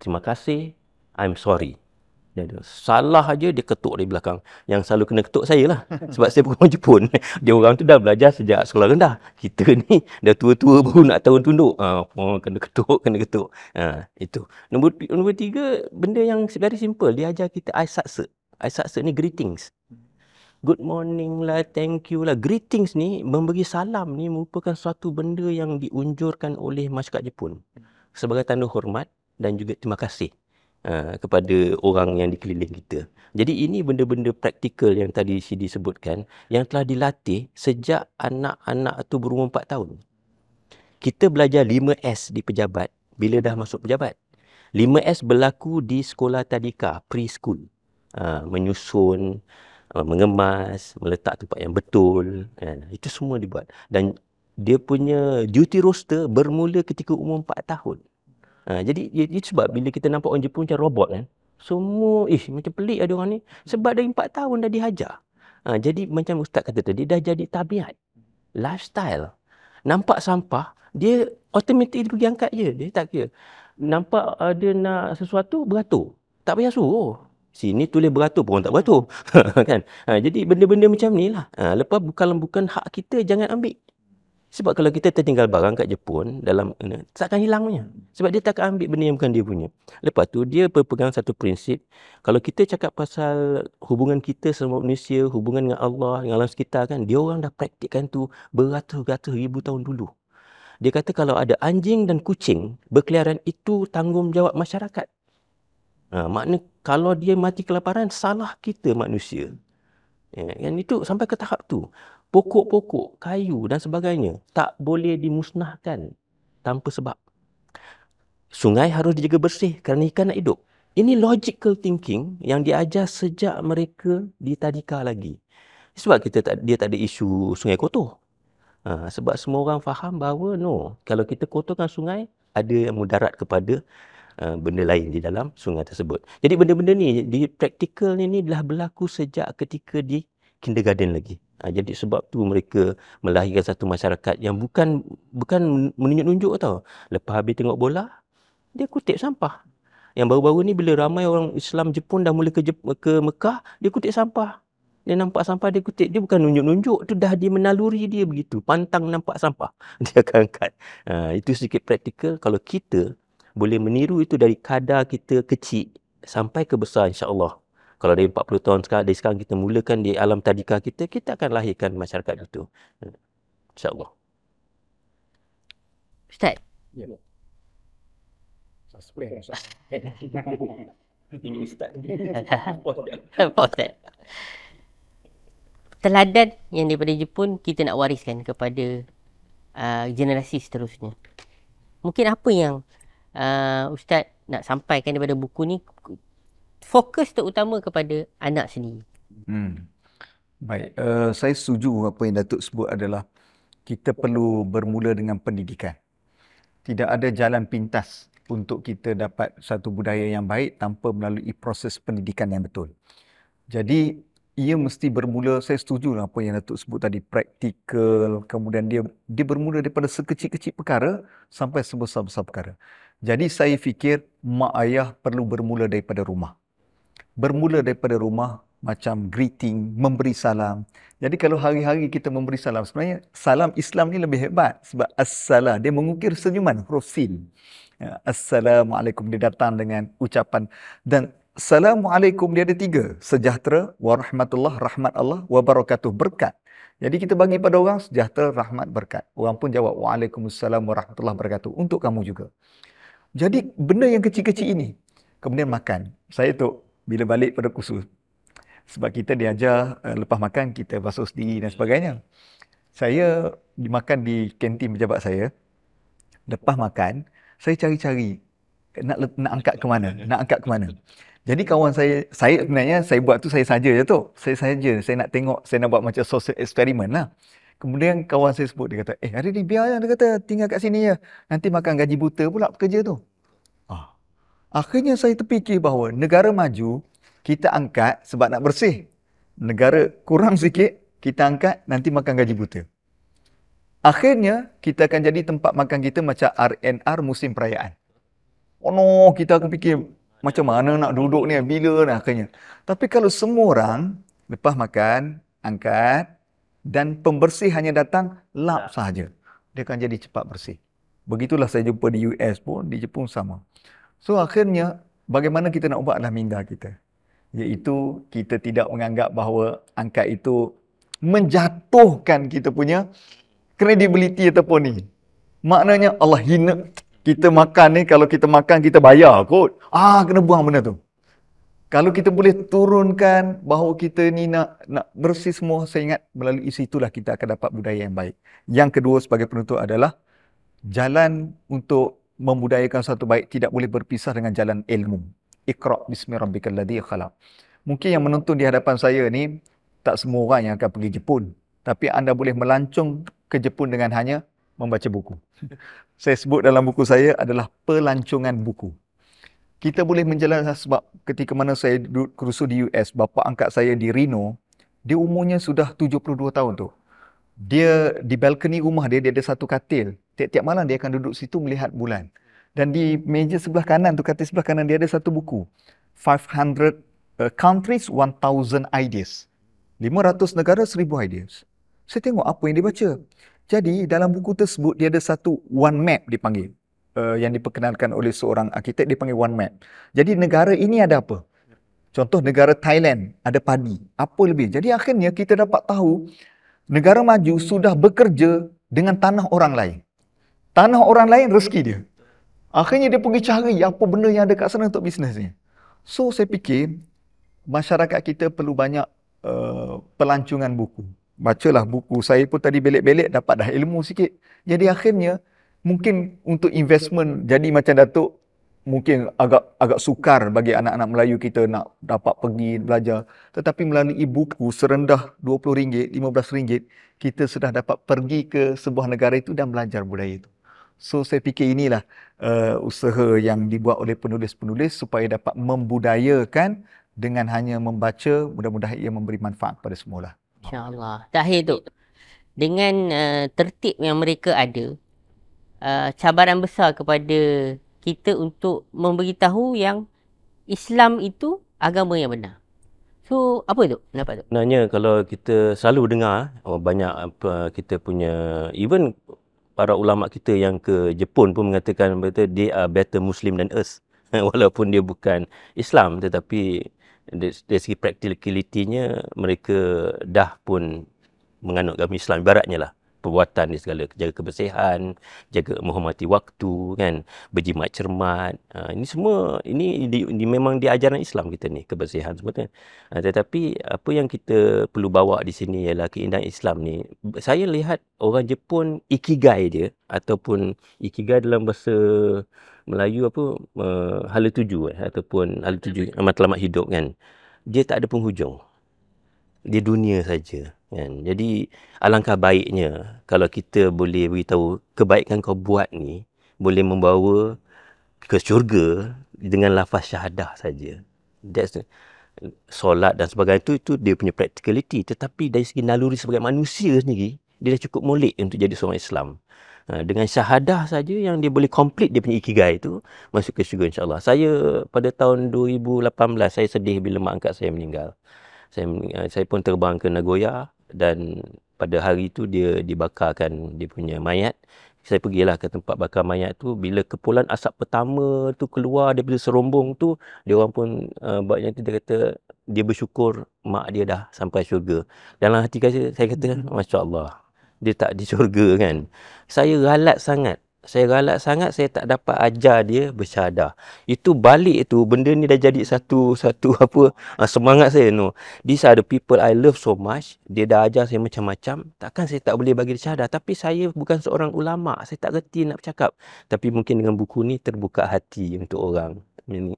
terima kasih, I'm sorry. Dia ada. Salah aja dia ketuk dari belakang. Yang selalu kena ketuk saya lah. Sebab saya bukan orang Jepun. Dia orang tu dah belajar sejak sekolah rendah. Kita ni dah tua-tua baru nak tahu tunduk. Ha, oh, kena ketuk, kena ketuk. Ha, itu. Nombor, nombor tiga, benda yang very simple. Dia ajar kita I saksa. I saksa ni greetings. Good morning lah, thank you lah. Greetings ni, memberi salam ni merupakan suatu benda yang diunjurkan oleh masyarakat Jepun. Sebagai tanda hormat dan juga terima kasih uh, kepada orang yang dikeliling kita. Jadi ini benda-benda praktikal yang tadi Sidi sebutkan yang telah dilatih sejak anak-anak tu berumur 4 tahun. Kita belajar 5S di pejabat bila dah masuk pejabat. 5S berlaku di sekolah tadika, preschool. Uh, menyusun, uh, mengemas, meletak tempat yang betul. Uh, itu semua dibuat. Dan dia punya duty roster bermula ketika umur 4 tahun. Ha, jadi itu sebab bila kita nampak orang Jepun macam robot kan. Semua ish macam pelik ada orang ni sebab dari 4 tahun dah dihajar. Ha, jadi macam ustaz kata tadi dah jadi tabiat. Lifestyle. Nampak sampah, dia automatik dia pergi angkat je. Dia tak kira. Nampak ada nak sesuatu, beratur. Tak payah suruh. Sini tulis beratur pun tak beratur. kan? Ha, jadi benda-benda macam ni lah. Ha, lepas bukan bukan hak kita, jangan ambil. Sebab kalau kita tertinggal barang kat Jepun dalam tak akan hilang punya. Sebab dia tak akan ambil benda yang bukan dia punya. Lepas tu dia berpegang satu prinsip, kalau kita cakap pasal hubungan kita sama manusia, hubungan dengan Allah, dengan alam sekitar kan, dia orang dah praktikkan tu beratus-ratus ribu tahun dulu. Dia kata kalau ada anjing dan kucing berkeliaran itu tanggungjawab masyarakat. Ha, makna kalau dia mati kelaparan salah kita manusia. Ya, kan itu sampai ke tahap tu pokok-pokok, kayu dan sebagainya tak boleh dimusnahkan tanpa sebab. Sungai harus dijaga bersih kerana ikan nak hidup. Ini logical thinking yang diajar sejak mereka di tadika lagi. Sebab kita tak, dia tak ada isu sungai kotor. Ha, sebab semua orang faham bahawa no, kalau kita kotorkan sungai, ada yang mudarat kepada uh, benda lain di dalam sungai tersebut. Jadi benda-benda ni, di praktikal ni, ni dah berlaku sejak ketika di kindergarten lagi. Ha, jadi sebab tu mereka melahirkan satu masyarakat yang bukan bukan menunjuk-nunjuk tau. Lepas habis tengok bola, dia kutip sampah. Yang baru-baru ni bila ramai orang Islam Jepun dah mula ke, Jep- ke Mekah, dia kutip sampah. Dia nampak sampah, dia kutip. Dia bukan nunjuk-nunjuk. tu dah dia menaluri dia begitu. Pantang nampak sampah. Dia akan angkat. Ha, itu sedikit praktikal. Kalau kita boleh meniru itu dari kadar kita kecil sampai ke besar insyaAllah. Kalau dari 40 tahun sekarang, dari sekarang kita mulakan di alam tadika kita, kita akan lahirkan masyarakat itu. InsyaAllah. Ustaz. Ya. Teladan yang daripada Jepun kita nak wariskan kepada uh, generasi seterusnya. Mungkin apa yang uh, Ustaz nak sampaikan daripada buku ni fokus terutama kepada anak sendiri. Hmm. Baik, uh, saya setuju apa yang Datuk sebut adalah kita perlu bermula dengan pendidikan. Tidak ada jalan pintas untuk kita dapat satu budaya yang baik tanpa melalui proses pendidikan yang betul. Jadi, ia mesti bermula, saya setuju apa yang Datuk sebut tadi, praktikal, kemudian dia dia bermula daripada sekecil-kecil perkara sampai sebesar-besar perkara. Jadi saya fikir mak ayah perlu bermula daripada rumah bermula daripada rumah macam greeting, memberi salam. Jadi kalau hari-hari kita memberi salam, sebenarnya salam Islam ni lebih hebat sebab as-salam dia mengukir senyuman huruf sin. Ya, Assalamualaikum dia datang dengan ucapan dan Assalamualaikum dia ada tiga. Sejahtera, warahmatullah, rahmat Allah, wabarakatuh, berkat. Jadi kita bagi pada orang sejahtera, rahmat, berkat. Orang pun jawab, Waalaikumsalam warahmatullahi wabarakatuh. Untuk kamu juga. Jadi benda yang kecil-kecil ini. Kemudian makan. Saya tu bila balik pada kursus. Sebab kita diajar uh, lepas makan kita basuh diri dan sebagainya. Saya dimakan di kantin pejabat saya. Lepas makan, saya cari-cari nak nak angkat ke mana, nak angkat ke mana. Jadi kawan saya, saya sebenarnya saya buat tu saya saja je tu. Saya saja, saya nak tengok, saya nak buat macam social eksperimen lah. Kemudian kawan saya sebut, dia kata, eh hari ni biar lah, dia kata tinggal kat sini je. Nanti makan gaji buta pula pekerja tu. Ah. Akhirnya saya terfikir bahawa negara maju, kita angkat sebab nak bersih. Negara kurang sikit, kita angkat nanti makan gaji buta. Akhirnya, kita akan jadi tempat makan kita macam RNR musim perayaan. Oh no, kita akan fikir, macam mana nak duduk ni, bila nak akhirnya. Tapi kalau semua orang lepas makan, angkat dan pembersih hanya datang lap sahaja. Dia akan jadi cepat bersih. Begitulah saya jumpa di US pun, di Jepun sama. So akhirnya, bagaimana kita nak ubahlah minda kita? Iaitu kita tidak menganggap bahawa angkat itu menjatuhkan kita punya credibility ataupun ni. Maknanya Allah hina kita makan ni kalau kita makan kita bayar kot. Ah kena buang benda tu. Kalau kita boleh turunkan bahawa kita ni nak nak bersih semua, saya ingat melalui isi itulah kita akan dapat budaya yang baik. Yang kedua sebagai penutup adalah jalan untuk membudayakan satu baik tidak boleh berpisah dengan jalan ilmu. Iqra bismi rabbikal ladzi khalaq. Mungkin yang menonton di hadapan saya ni tak semua orang yang akan pergi Jepun, tapi anda boleh melancong ke Jepun dengan hanya membaca buku. Saya sebut dalam buku saya adalah pelancongan buku. Kita boleh menjelaskan sebab ketika mana saya duduk kerusu di US, bapa angkat saya di Reno, dia umurnya sudah 72 tahun tu. Dia di balkoni rumah dia, dia ada satu katil. Tiap-tiap malam dia akan duduk situ melihat bulan. Dan di meja sebelah kanan tu, katil sebelah kanan dia ada satu buku. 500 uh, countries, 1000 ideas. 500 negara, 1000 ideas. Saya tengok apa yang dia baca. Jadi dalam buku tersebut dia ada satu one map dipanggil. Uh, yang diperkenalkan oleh seorang arkitek dipanggil one map. Jadi negara ini ada apa? Contoh negara Thailand ada padi. Apa lebih? Jadi akhirnya kita dapat tahu negara maju sudah bekerja dengan tanah orang lain. Tanah orang lain rezeki dia. Akhirnya dia pergi cari apa benda yang ada kat sana untuk bisnesnya. So saya fikir masyarakat kita perlu banyak uh, pelancongan buku bacalah buku saya pun tadi belik-belik dapat dah ilmu sikit. Jadi akhirnya mungkin untuk investment jadi macam Datuk mungkin agak agak sukar bagi anak-anak Melayu kita nak dapat pergi belajar. Tetapi melalui buku serendah RM20, RM15 kita sudah dapat pergi ke sebuah negara itu dan belajar budaya itu. So saya fikir inilah uh, usaha yang dibuat oleh penulis-penulis supaya dapat membudayakan dengan hanya membaca mudah-mudahan ia memberi manfaat kepada semua lah. InsyaAllah. Terakhir tu, dengan uh, tertib yang mereka ada, uh, cabaran besar kepada kita untuk memberitahu yang Islam itu agama yang benar. So, apa tu pendapat tu? Sebenarnya kalau kita selalu dengar oh, banyak apa kita punya even para ulama kita yang ke Jepun pun mengatakan betul they are better Muslim than us. Walaupun dia bukan Islam tetapi dari segi practicality-nya mereka dah pun menganut agama Islam ibaratnya lah perbuatan ni segala. Jaga kebersihan jaga menghormati waktu kan? Berjimat cermat. Uh, ini semua ini di, di, memang di ajaran Islam kita ni kebersihan semua kan uh, tetapi apa yang kita perlu bawa di sini ialah keindahan Islam ni. Saya lihat orang Jepun ikigai dia ataupun ikigai dalam bahasa Melayu apa uh, hala tuju eh, ataupun hala tuju. matlamat hidup kan? Dia tak ada penghujung. Dia dunia saja kan? Jadi alangkah baiknya kalau kita boleh beritahu kebaikan kau buat ni boleh membawa ke syurga dengan lafaz syahadah saja. That's solat dan sebagainya itu itu dia punya practicality. Tetapi dari segi naluri sebagai manusia sendiri dia dah cukup molek untuk jadi seorang Islam. Ha, dengan syahadah saja yang dia boleh complete dia punya ikigai itu masuk ke syurga insyaallah. Saya pada tahun 2018 saya sedih bila mak angkat saya meninggal. Saya saya pun terbang ke Nagoya dan pada hari itu dia dibakarkan dia punya mayat Saya pergilah ke tempat bakar mayat tu. Bila kepulan asap pertama tu keluar daripada serombong tu, dia orang pun uh, buatnya tu dia kata dia bersyukur mak dia dah sampai syurga. Dalam hati saya, saya kata, Masya Allah. Dia tak di syurga kan. Saya ralat sangat saya galak sangat saya tak dapat ajar dia bersyahadah. Itu balik tu benda ni dah jadi satu satu apa uh, semangat saya no. These are the people I love so much. Dia dah ajar saya macam-macam. Takkan saya tak boleh bagi syahadah. Tapi saya bukan seorang ulama. Saya tak reti nak bercakap. Tapi mungkin dengan buku ni terbuka hati untuk orang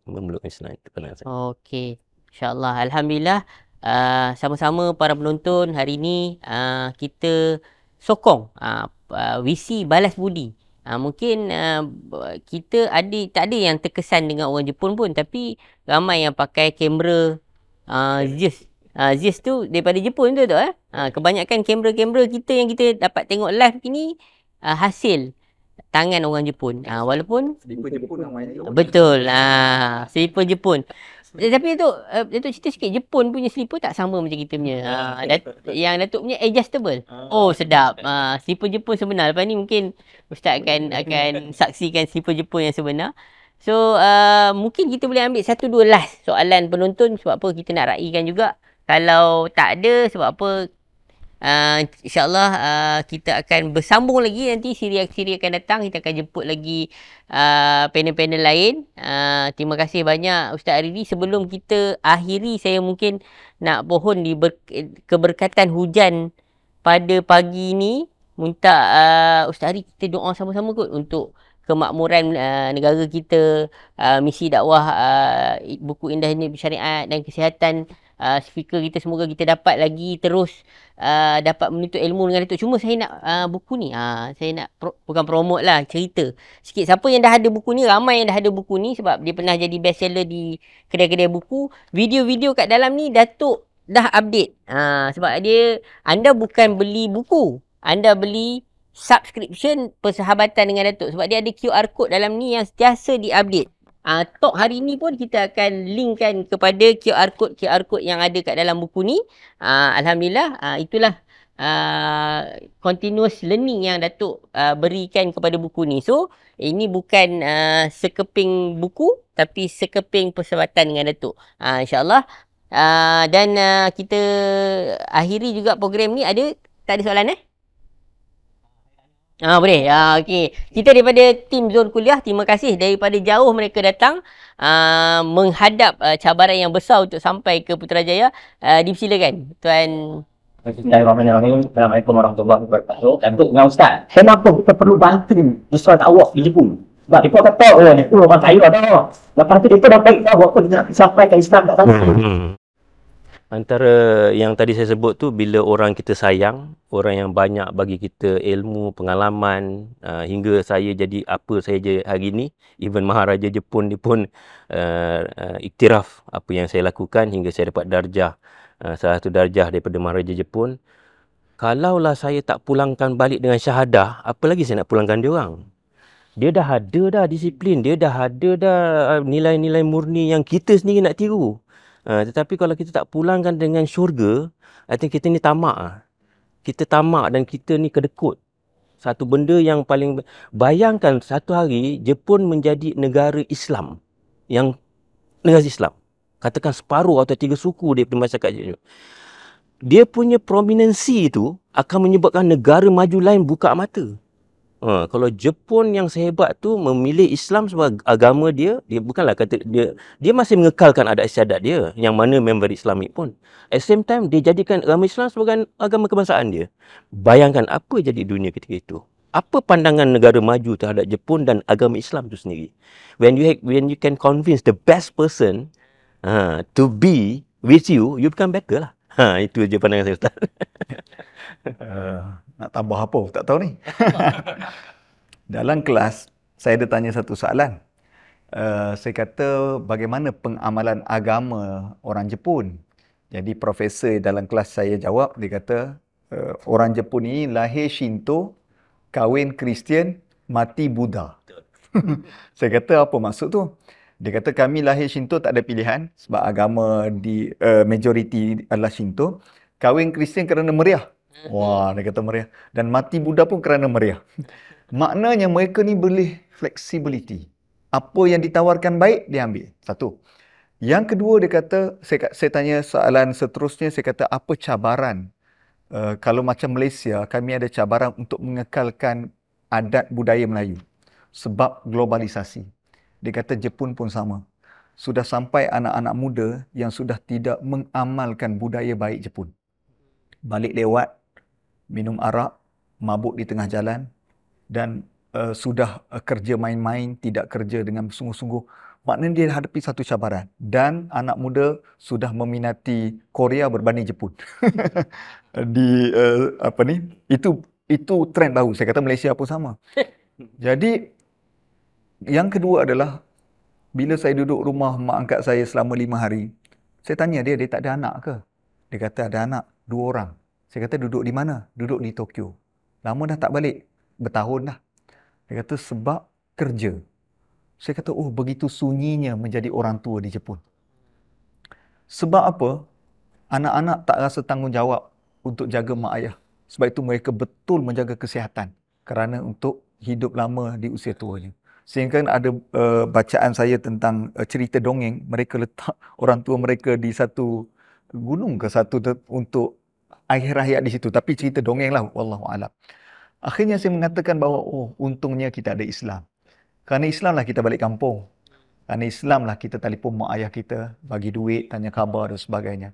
memeluk Islam. Itu pandangan saya. Okey. InsyaAllah. Alhamdulillah. Uh, sama-sama para penonton hari ini uh, kita sokong uh, uh, visi balas budi Ha, mungkin uh, kita ada tak ada yang terkesan dengan orang Jepun pun tapi ramai yang pakai kamera uh, Zeiss. Uh, Zeiss tu daripada Jepun tu tu eh. Uh, kebanyakan kamera-kamera kita yang kita dapat tengok live ni uh, hasil tangan orang Jepun. Uh, walaupun Jepun betul. Ah, uh, slipper Jepun. Eh, tapi Datuk, uh, Datuk cerita sikit Jepun punya slipper tak sama macam kita punya. Uh, Dat- yang Datuk punya adjustable. Oh sedap. Uh, slipper Jepun sebenar. Lepas ni mungkin Ustaz akan akan saksikan slipper Jepun yang sebenar. So uh, mungkin kita boleh ambil satu dua last soalan penonton sebab apa kita nak raikan juga. Kalau tak ada sebab apa Uh, InsyaAllah uh, kita akan bersambung lagi nanti siri-siri akan datang. Kita akan jemput lagi uh, panel-panel lain. Uh, terima kasih banyak Ustaz Aridi. Sebelum kita akhiri, saya mungkin nak pohon di ber- keberkatan hujan pada pagi ini. Minta uh, Ustaz Aridi kita doa sama-sama kot untuk kemakmuran uh, negara kita, uh, misi dakwah uh, buku indah ini syariat dan kesihatan uh, speaker kita semoga kita dapat lagi terus uh, dapat menuntut ilmu dengan Datuk. Cuma saya nak uh, buku ni. Uh, saya nak pro, bukan promote lah, cerita. Sikit siapa yang dah ada buku ni, ramai yang dah ada buku ni sebab dia pernah jadi best seller di kedai-kedai buku. Video-video kat dalam ni Datuk dah update. Uh, sebab dia anda bukan beli buku. Anda beli subscription persahabatan dengan Datuk. Sebab dia ada QR code dalam ni yang sentiasa diupdate. Uh, talk hari ni pun kita akan linkkan kepada QR code QR code yang ada kat dalam buku ni. Uh, Alhamdulillah uh, itulah uh, continuous learning yang Datuk uh, berikan kepada buku ni. So ini bukan uh, sekeping buku tapi sekeping persahabatan dengan Datuk. Uh, InsyaAllah. Uh, dan uh, kita akhiri juga program ni. Ada tak ada soalan eh? Ah boleh. Ah okey. Kita daripada tim Zon Kuliah terima kasih daripada jauh mereka datang uh, menghadap uh, cabaran yang besar untuk sampai ke Putrajaya. Uh, dipersilakan tuan Bismillahirrahmanirrahim. Assalamualaikum warahmatullahi wabarakatuh. Dan untuk dengan Ustaz, kenapa kita perlu bantu Ustaz awak di Jepun? Sebab dia kata, oh, orang kaya dah. Lepas tu dia dah baik dah, apa dia nak sampaikan Islam kat sana. Antara yang tadi saya sebut tu bila orang kita sayang, orang yang banyak bagi kita ilmu, pengalaman uh, hingga saya jadi apa saya je hari ni, even Maharaja Jepun ni pun uh, uh, iktiraf apa yang saya lakukan hingga saya dapat darjah uh, salah satu darjah daripada Maharaja Jepun. Kalaulah saya tak pulangkan balik dengan syahadah, apa lagi saya nak pulangkan dia orang? Dia dah ada dah disiplin, dia dah ada dah nilai-nilai murni yang kita sendiri nak tiru. Uh, tetapi kalau kita tak pulangkan dengan syurga, I think kita ni tamak. Ah. Kita tamak dan kita ni kedekut. Satu benda yang paling... Bayangkan satu hari Jepun menjadi negara Islam. Yang negara Islam. Katakan separuh atau tiga suku daripada masyarakat Jepun. Dia punya prominensi itu akan menyebabkan negara maju lain buka mata. Ha, kalau Jepun yang sehebat tu memilih Islam sebagai agama dia, dia bukanlah kata dia dia masih mengekalkan adat istiadat dia yang mana member Islamik pun. At same time dia jadikan agama Islam sebagai agama kebangsaan dia. Bayangkan apa jadi dunia ketika itu. Apa pandangan negara maju terhadap Jepun dan agama Islam itu sendiri? When you when you can convince the best person uh, to be with you, you become better lah. Ha, itu je pandangan saya Ustaz. uh, nak tambah apa? Tak tahu ni. Dalam kelas, saya ada tanya satu soalan. Uh, saya kata bagaimana pengamalan agama orang Jepun. Jadi profesor dalam kelas saya jawab, dia kata uh, orang Jepun ni lahir Shinto, kahwin Kristian, mati Buddha. saya kata apa maksud tu? Dia kata kami lahir Shinto tak ada pilihan sebab agama di uh, majoriti adalah Shinto. Kahwin Kristian kerana meriah. Wah, dia kata meriah. Dan mati Buddha pun kerana meriah. Maknanya mereka ni boleh flexibility. Apa yang ditawarkan baik, dia ambil. Satu. Yang kedua, dia kata, saya, saya tanya soalan seterusnya, saya kata, apa cabaran? Uh, kalau macam Malaysia, kami ada cabaran untuk mengekalkan adat budaya Melayu. Sebab globalisasi. Dia kata Jepun pun sama. Sudah sampai anak-anak muda yang sudah tidak mengamalkan budaya baik Jepun. Balik lewat, minum arak, mabuk di tengah jalan dan uh, sudah uh, kerja main-main, tidak kerja dengan sungguh-sungguh, maknanya dia hadapi satu cabaran. Dan anak muda sudah meminati Korea berbanding Jepun. Di uh, apa ni? Itu itu trend baru. Saya kata Malaysia pun sama. Jadi yang kedua adalah bila saya duduk rumah mak angkat saya selama lima hari, saya tanya dia, dia tak ada anak ke? Dia kata ada anak, dua orang. Saya kata duduk di mana? Duduk di Tokyo. Lama dah tak balik. Bertahun dah. Dia kata sebab kerja. Saya kata, oh begitu sunyinya menjadi orang tua di Jepun. Sebab apa? Anak-anak tak rasa tanggungjawab untuk jaga mak ayah. Sebab itu mereka betul menjaga kesihatan. Kerana untuk hidup lama di usia tuanya. Sehingga ada uh, bacaan saya tentang uh, cerita dongeng. Mereka letak orang tua mereka di satu gunung ke satu untuk akhir hayat di situ. Tapi cerita dongeng lah. Wallahualam. Akhirnya saya mengatakan bahawa oh untungnya kita ada Islam. Kerana Islam lah kita balik kampung. Kerana Islam lah kita telefon mak ayah kita, bagi duit, tanya khabar dan sebagainya.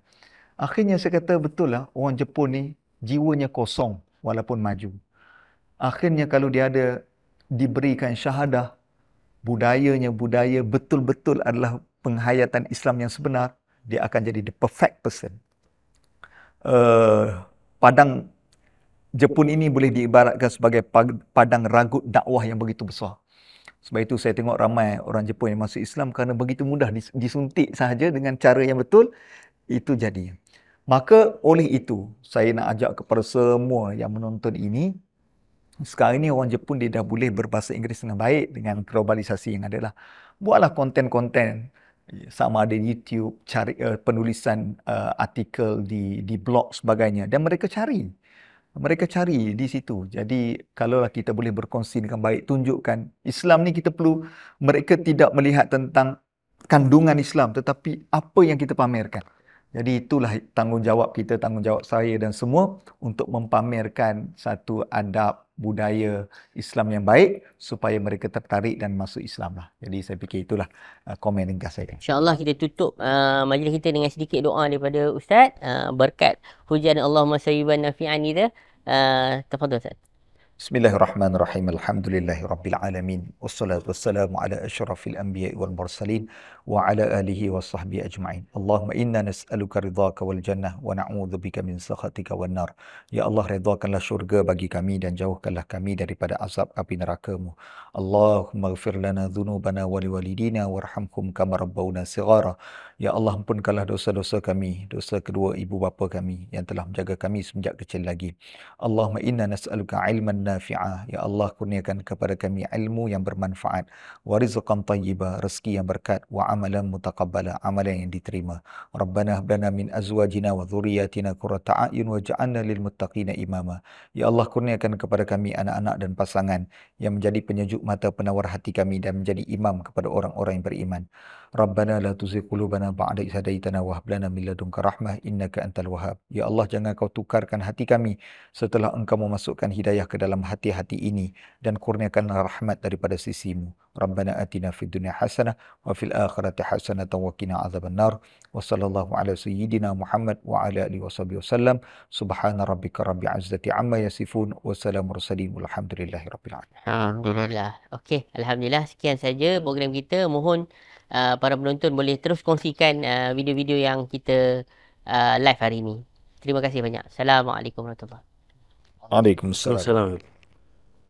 Akhirnya saya kata betul lah orang Jepun ni jiwanya kosong walaupun maju. Akhirnya kalau dia ada diberikan syahadah, budayanya budaya betul-betul adalah penghayatan Islam yang sebenar, dia akan jadi the perfect person. Uh, padang Jepun ini boleh diibaratkan sebagai padang ragut dakwah yang begitu besar. Sebab itu saya tengok ramai orang Jepun yang masuk Islam kerana begitu mudah disuntik sahaja dengan cara yang betul, itu jadi. Maka oleh itu, saya nak ajak kepada semua yang menonton ini, sekarang ini orang Jepun dia dah boleh berbahasa Inggeris dengan baik dengan globalisasi yang ada lah. Buatlah konten-konten sama ada YouTube, cari uh, penulisan uh, artikel di di blog sebagainya dan mereka cari mereka cari di situ. Jadi kalaulah kita boleh berkongsi dengan baik, tunjukkan Islam ni kita perlu mereka tidak melihat tentang kandungan Islam tetapi apa yang kita pamerkan. Jadi itulah tanggungjawab kita, tanggungjawab saya dan semua untuk mempamerkan satu adab budaya Islam yang baik supaya mereka tertarik dan masuk Islam lah. Jadi saya fikir itulah uh, komen ringkas saya. InsyaAllah kita tutup uh, majlis kita dengan sedikit doa daripada Ustaz. Uh, berkat hujan Allahumma sayyiban nafi'an kita. Uh, tafadhal Ustaz. Bismillahirrahmanirrahim. Alhamdulillahi Rabbil Alamin. Wassalatu wassalamu ala ashrafil anbiya wal mursalin wa ala alihi wa sahbihi ajma'in. Allahumma inna nas'aluka ridhaka wal jannah wa na'udhu bika min sakhatika wal nar. Ya Allah, redhakanlah syurga bagi kami dan jauhkanlah kami daripada azab api nerakamu. Allahumma gfir lana dhunubana wa liwalidina wa rahamkum kama rabbawna sigara. Ya Allah, ampunkanlah dosa-dosa kami, dosa kedua ibu bapa kami yang telah menjaga kami semenjak kecil lagi. Allahumma inna nas'aluka ilman nafi'ah. Ya Allah kurniakan kepada kami ilmu yang bermanfaat. Wa rizqan tayyiba, rezeki yang berkat. Wa amalan mutaqabbala, amalan yang diterima. Rabbana hablana min azwajina wa dhuriyatina kurata a'yun wa ja'alna lil muttaqina imama. Ya Allah kurniakan kepada kami anak-anak dan pasangan yang menjadi penyejuk mata penawar hati kami dan menjadi imam kepada orang-orang yang beriman. Rabbana la tuzigh qulubana ba'da idh hadaytana wa hab lana min ladunka rahmah innaka antal wahhab. Ya Allah jangan kau tukarkan hati kami setelah engkau memasukkan hidayah ke dalam hati-hati ini dan kurniakanlah rahmat daripada sisimu. Rabbana atina fid dunya hasanah wa fil akhirati hasanah wa qina adzabannar. Wa sallallahu ala sayyidina Muhammad wa ala alihi washabihi wasallam. Subhana rabbika rabbil izzati amma yasifun wa salamun mursalin walhamdulillahi rabbil alamin. Alhamdulillah. Okey, alhamdulillah sekian saja program kita. Mohon uh, para penonton boleh terus kongsikan uh, video-video yang kita uh, live hari ini. Terima kasih banyak. Assalamualaikum warahmatullahi wabarakatuh. Waalaikumsalam. Assalamualaikum.